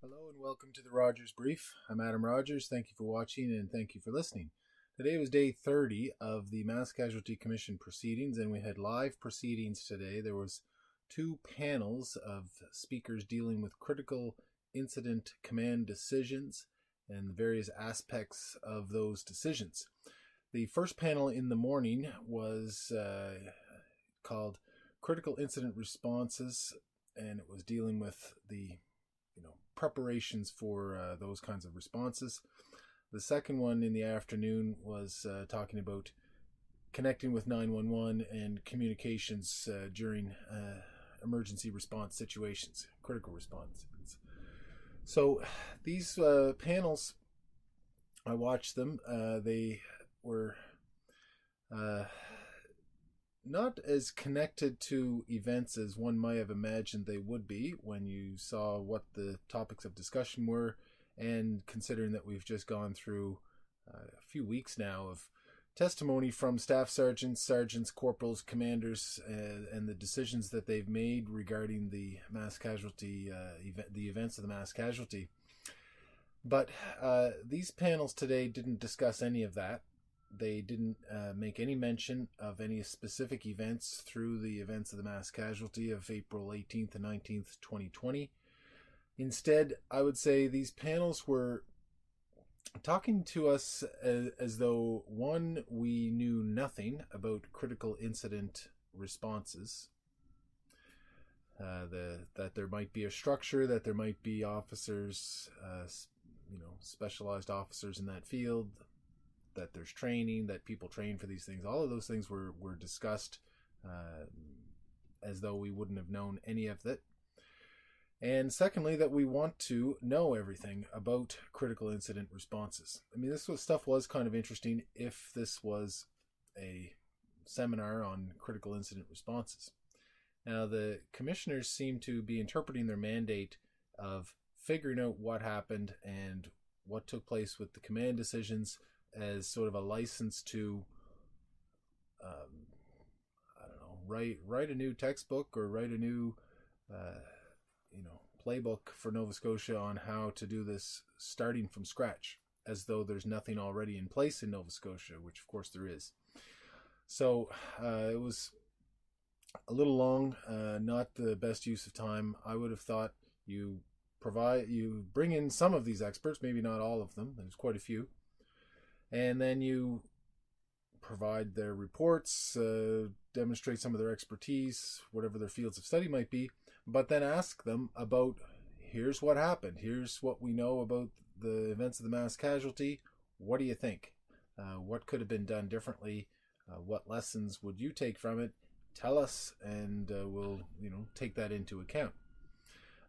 Hello and welcome to the Rogers Brief. I'm Adam Rogers. Thank you for watching and thank you for listening. Today was day 30 of the Mass Casualty Commission proceedings and we had live proceedings today. There was two panels of speakers dealing with critical incident command decisions and the various aspects of those decisions. The first panel in the morning was uh, called Critical Incident Responses and it was dealing with the you know preparations for uh, those kinds of responses. The second one in the afternoon was uh, talking about connecting with 911 and communications uh, during uh, emergency response situations, critical response. So these uh, panels, I watched them. Uh, they were not as connected to events as one might have imagined they would be when you saw what the topics of discussion were, and considering that we've just gone through uh, a few weeks now of testimony from staff sergeants, sergeants, corporals, commanders, uh, and the decisions that they've made regarding the mass casualty uh, event, the events of the mass casualty. But uh, these panels today didn't discuss any of that they didn't uh, make any mention of any specific events through the events of the mass casualty of April 18th and 19th, 2020. Instead, I would say these panels were talking to us as, as though one, we knew nothing about critical incident responses. Uh, the, that there might be a structure, that there might be officers, uh, you know, specialized officers in that field, that there's training, that people train for these things. All of those things were, were discussed uh, as though we wouldn't have known any of it. And secondly, that we want to know everything about critical incident responses. I mean, this was, stuff was kind of interesting if this was a seminar on critical incident responses. Now, the commissioners seem to be interpreting their mandate of figuring out what happened and what took place with the command decisions as sort of a license to um, I don't know write write a new textbook or write a new uh, you know playbook for Nova Scotia on how to do this starting from scratch as though there's nothing already in place in Nova Scotia which of course there is. So uh, it was a little long uh, not the best use of time. I would have thought you provide you bring in some of these experts maybe not all of them there's quite a few and then you provide their reports, uh, demonstrate some of their expertise, whatever their fields of study might be, but then ask them about here's what happened, here's what we know about the events of the mass casualty. What do you think? Uh, what could have been done differently? Uh, what lessons would you take from it? Tell us, and uh, we'll you know take that into account.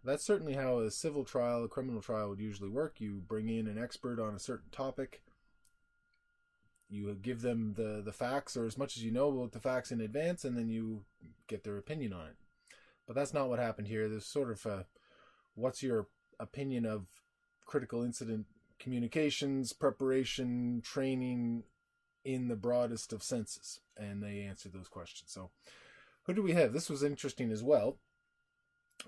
That's certainly how a civil trial, a criminal trial would usually work. You bring in an expert on a certain topic you give them the the facts or as much as you know about the facts in advance and then you get their opinion on it. But that's not what happened here. There's sort of a, what's your opinion of critical incident communications preparation training in the broadest of senses? And they answered those questions. So who do we have? This was interesting as well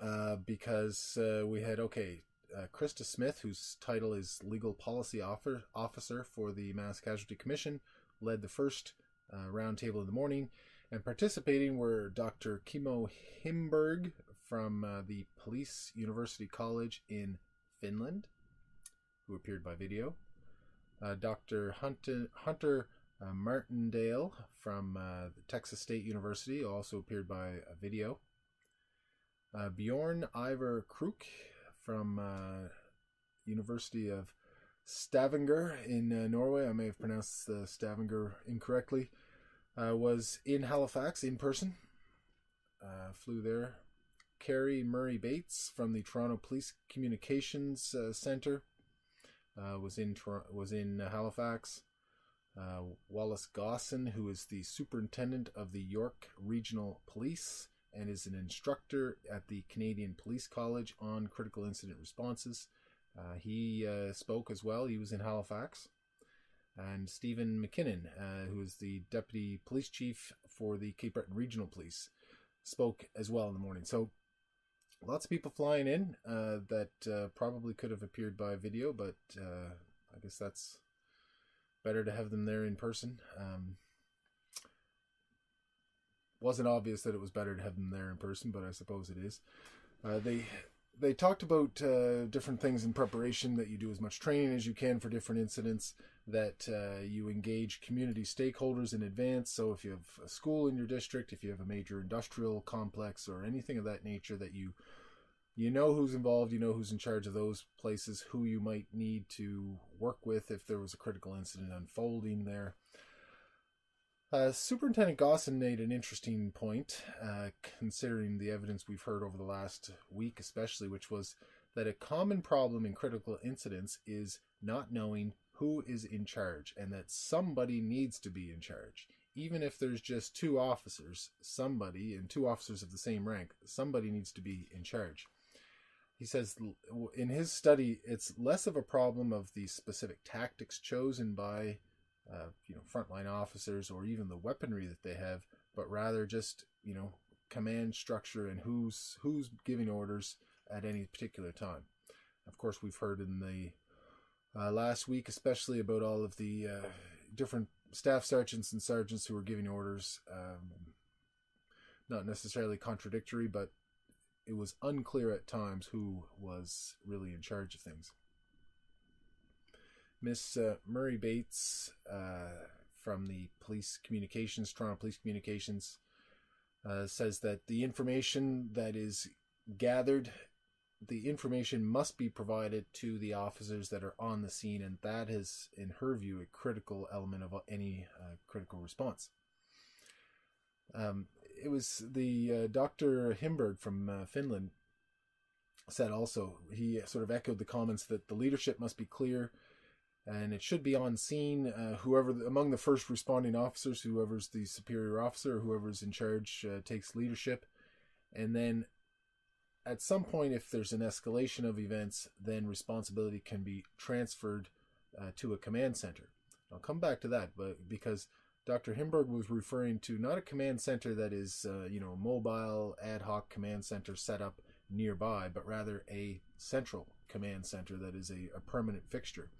uh, because uh, we had okay uh, Krista Smith, whose title is Legal Policy Officer for the Mass Casualty Commission, led the first uh, roundtable in the morning. And participating were Dr. Kimmo Himberg from uh, the Police University College in Finland, who appeared by video. Uh, Dr. Hunter, Hunter uh, Martindale from uh, Texas State University also appeared by video. Uh, Bjorn Ivar Kruk from uh, University of Stavanger in uh, Norway. I may have pronounced the Stavanger incorrectly. Uh, was in Halifax in person. Uh, flew there. Carrie Murray Bates from the Toronto Police Communications uh, Center uh, was in was in Halifax. Wallace Gosson, who is the superintendent of the York Regional Police, and is an instructor at the Canadian Police College on critical incident responses. Uh, he uh, spoke as well. He was in Halifax. And Stephen McKinnon, uh, who is the deputy police chief for the Cape Breton Regional Police, spoke as well in the morning. So lots of people flying in uh, that uh, probably could have appeared by video, but uh, I guess that's better to have them there in person. Um, wasn't obvious that it was better to have them there in person, but I suppose it is. Uh, they they talked about uh, different things in preparation that you do as much training as you can for different incidents that uh, you engage community stakeholders in advance so if you have a school in your district if you have a major industrial complex or anything of that nature that you you know who's involved you know who's in charge of those places who you might need to work with if there was a critical incident unfolding there uh, Superintendent Gosson made an interesting point, uh, considering the evidence we've heard over the last week, especially, which was that a common problem in critical incidents is not knowing who is in charge and that somebody needs to be in charge. Even if there's just two officers, somebody, and two officers of the same rank, somebody needs to be in charge. He says in his study, it's less of a problem of the specific tactics chosen by uh, you know frontline officers or even the weaponry that they have, but rather just you know command structure and who's who's giving orders at any particular time. Of course, we've heard in the uh, last week, especially about all of the uh, different staff sergeants and sergeants who were giving orders. Um, not necessarily contradictory, but it was unclear at times who was really in charge of things. Miss uh, Murray Bates uh, from the Police Communications, Toronto Police Communications, uh, says that the information that is gathered, the information must be provided to the officers that are on the scene, and that is, in her view, a critical element of any uh, critical response. Um, it was the uh, Dr. Himberg from uh, Finland said also, he sort of echoed the comments that the leadership must be clear and it should be on scene. Uh, whoever among the first responding officers, whoever's the superior officer, whoever's in charge, uh, takes leadership, and then at some point, if there's an escalation of events, then responsibility can be transferred uh, to a command center. I'll come back to that, but because Dr. Himberg was referring to not a command center that is, uh, you know, a mobile ad hoc command center set up nearby, but rather a central command center that is a, a permanent fixture.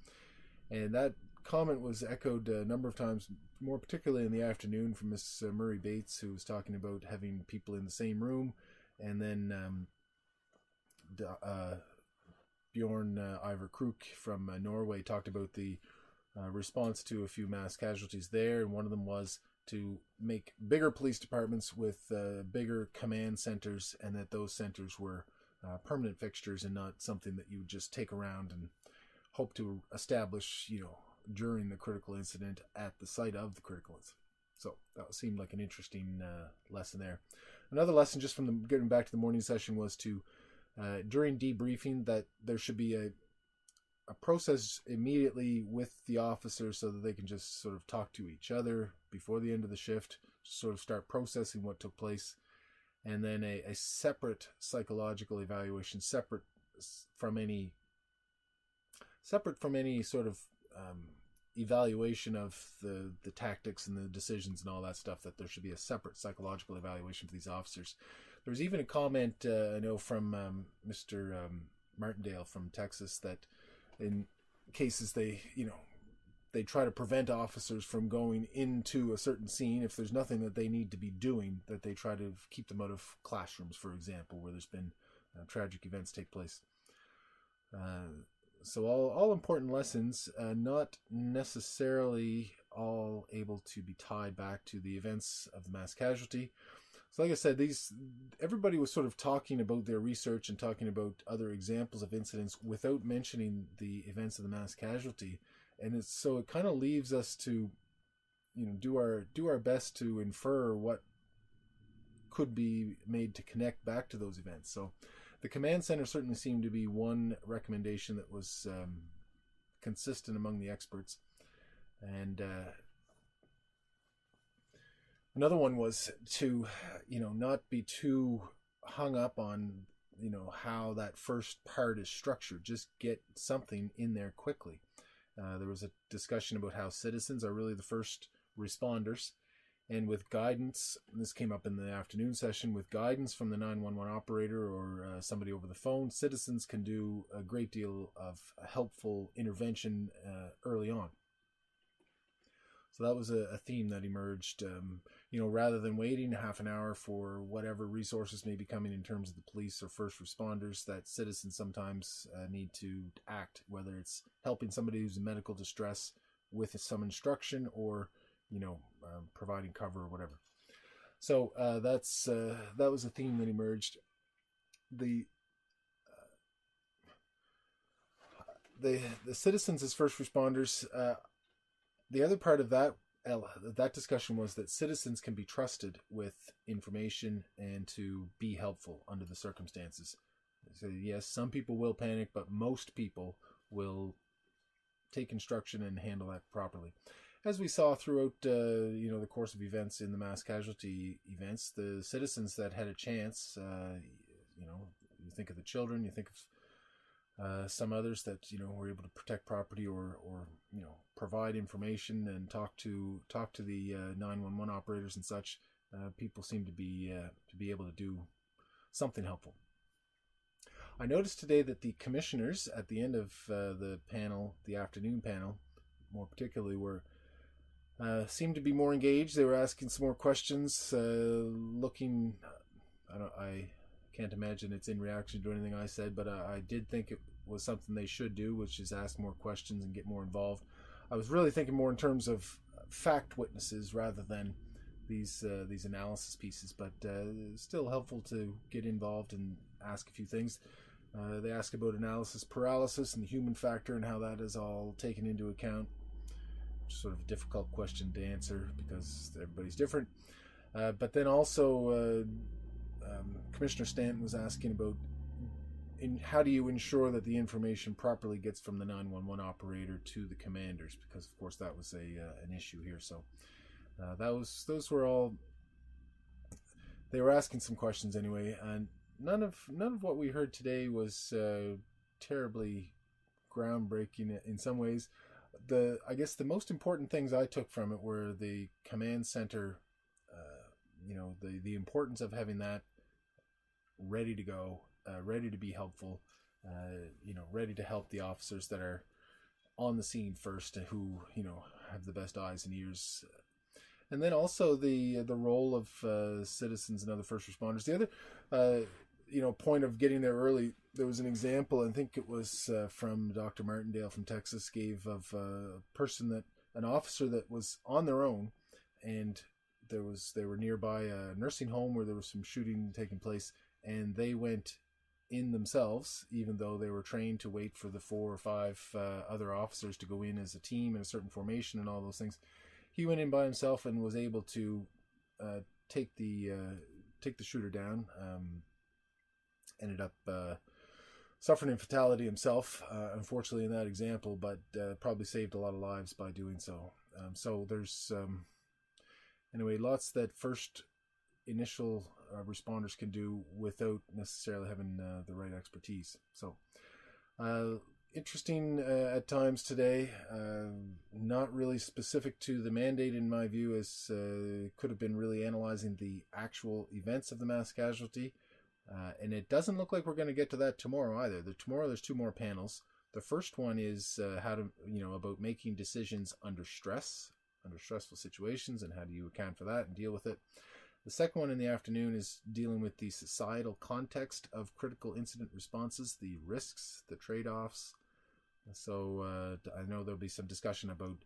And that comment was echoed a number of times, more particularly in the afternoon from Miss uh, Murray Bates, who was talking about having people in the same room. And then um, uh, Bjorn uh, Ivar Kruk from uh, Norway talked about the uh, response to a few mass casualties there. And one of them was to make bigger police departments with uh, bigger command centers, and that those centers were permanent fixtures and not something that you would just take around and hope to establish, you know, during the critical incident at the site of the critical incident. So that seemed like an interesting uh, lesson there. Another lesson, just from the getting back to the morning session, was to uh, during debriefing that there should be a a process immediately with the officers so that they can just sort of talk to each other before the end of the shift, sort of start processing what took place, and then a, a separate psychological evaluation, separate from any separate from any sort of um, evaluation of the the tactics and the decisions and all that stuff that there should be a separate psychological evaluation for these officers. There was even a comment uh, i know from um, mr um, martindale from texas that in cases they you know they try to prevent officers from going into a certain scene if there's nothing that they need to be doing that they try to keep them out of classrooms for example where there's been uh, tragic events take place. Uh, so all, all important lessons, uh, not necessarily all able to be tied back to the events of the mass casualty. So, like I said, these everybody was sort of talking about their research and talking about other examples of incidents without mentioning the events of the mass casualty, and it's so it kind of leaves us to, you know, do our do our best to infer what could be made to connect back to those events. So, the command center certainly seemed to be one recommendation that was um, consistent among the experts. And uh, another one was to, you know, not be too hung up on, you know, how that first part is structured. Just get something in there quickly. Uh, there was a discussion about how citizens are really the first responders and with guidance, this came up in the afternoon session, with guidance from the 911 operator or uh, somebody over the phone, citizens can do a great deal of helpful intervention uh, early on. So that was a, a theme that emerged. Um, you know, rather than waiting half an hour for whatever resources may be coming in terms of the police or first responders, that citizens sometimes uh, need to act, whether it's helping somebody who's in medical distress with some instruction or, you know, uh, providing cover or whatever. So uh, that's uh, that was a theme that emerged. The uh, the the citizens as first responders. Uh, the other part of that that discussion was that citizens can be trusted with information and to be helpful under the circumstances. So yes, some people will panic, but most people will take instruction and handle that properly. As we saw throughout, uh, you know, the course of events in the mass casualty events, the citizens that had a chance, uh, you know, you think of the children, you think of uh, some others that you know were able to protect property or or you know provide information and talk to talk to the uh, 911 operators and such. Uh, people seem to be uh, to be able to do something helpful. I noticed today that the commissioners at the end of the panel, the afternoon panel, more particularly, were uh, seemed to be more engaged. They were asking some more questions, looking. I don't. I can't imagine it's in reaction to anything I said, but uh, I did think it was something they should do, which is ask more questions and get more involved. I was really thinking more in terms of fact witnesses rather than these uh, these analysis pieces, but uh, still helpful to get involved and ask a few things. Uh, they ask about analysis paralysis and the human factor and how that is all taken into account. Sort of difficult question to answer because everybody's different. Uh, but then also uh, um, Commissioner Stanton was asking about in how do you ensure that the information properly gets from the 911 operator to the commanders? Because of course that was a uh, an issue here. So uh, that was those were all they were asking some questions anyway and none of none of what we heard today was uh, terribly groundbreaking in some ways the I guess the most important things I took from it were the command center uh, you know the the importance of having that ready to go, uh, ready to be helpful, uh, you know, ready to help the officers that are on the scene first, who you know have the best eyes and ears, and then also the the role of uh, citizens and other first responders. The other, uh, you know, point of getting there early. There was an example, I think it was uh, from Dr. Martindale from Texas, gave of a person that an officer that was on their own, and there was they were nearby a nursing home where there was some shooting taking place and they went in themselves, even though they were trained to wait for the four or five uh, other officers to go in as a team in a certain formation and all those things. He went in by himself and was able to uh, take the uh, take the shooter down. Um, ended up suffering a fatality himself, uh, unfortunately, in that example, but uh, probably saved a lot of lives by doing so. Um, so there's um, anyway lots that first initial uh, responders can do without necessarily having uh, the right expertise. So, uh, interesting uh, at times today. Uh, not really specific to the mandate, in my view, as could have been really analyzing the actual events of the mass casualty. And it doesn't look like we're going to get to that tomorrow either. The, tomorrow there's two more panels. The first one is how to, you know, about making decisions under stress, under stressful situations, and how do you account for that and deal with it. The second one in the afternoon is dealing with the societal context of critical incident responses, the risks, the trade offs. So uh, I know there'll be some discussion about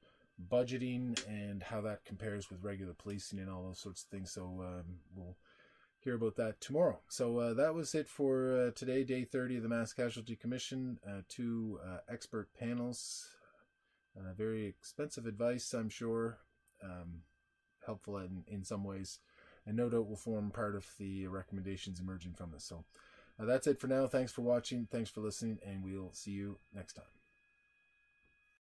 budgeting and how that compares with regular policing and all those sorts of things. So um, we'll hear about that tomorrow. So uh, that was it for uh, today, day 30 of the Mass Casualty Commission. Uh, two uh, expert panels. Uh, very expensive advice, I'm sure. Um, helpful in, in some ways and no doubt will form part of the recommendations emerging from this. So uh, that's it for now. Thanks for watching. Thanks for listening, and we'll see you next time.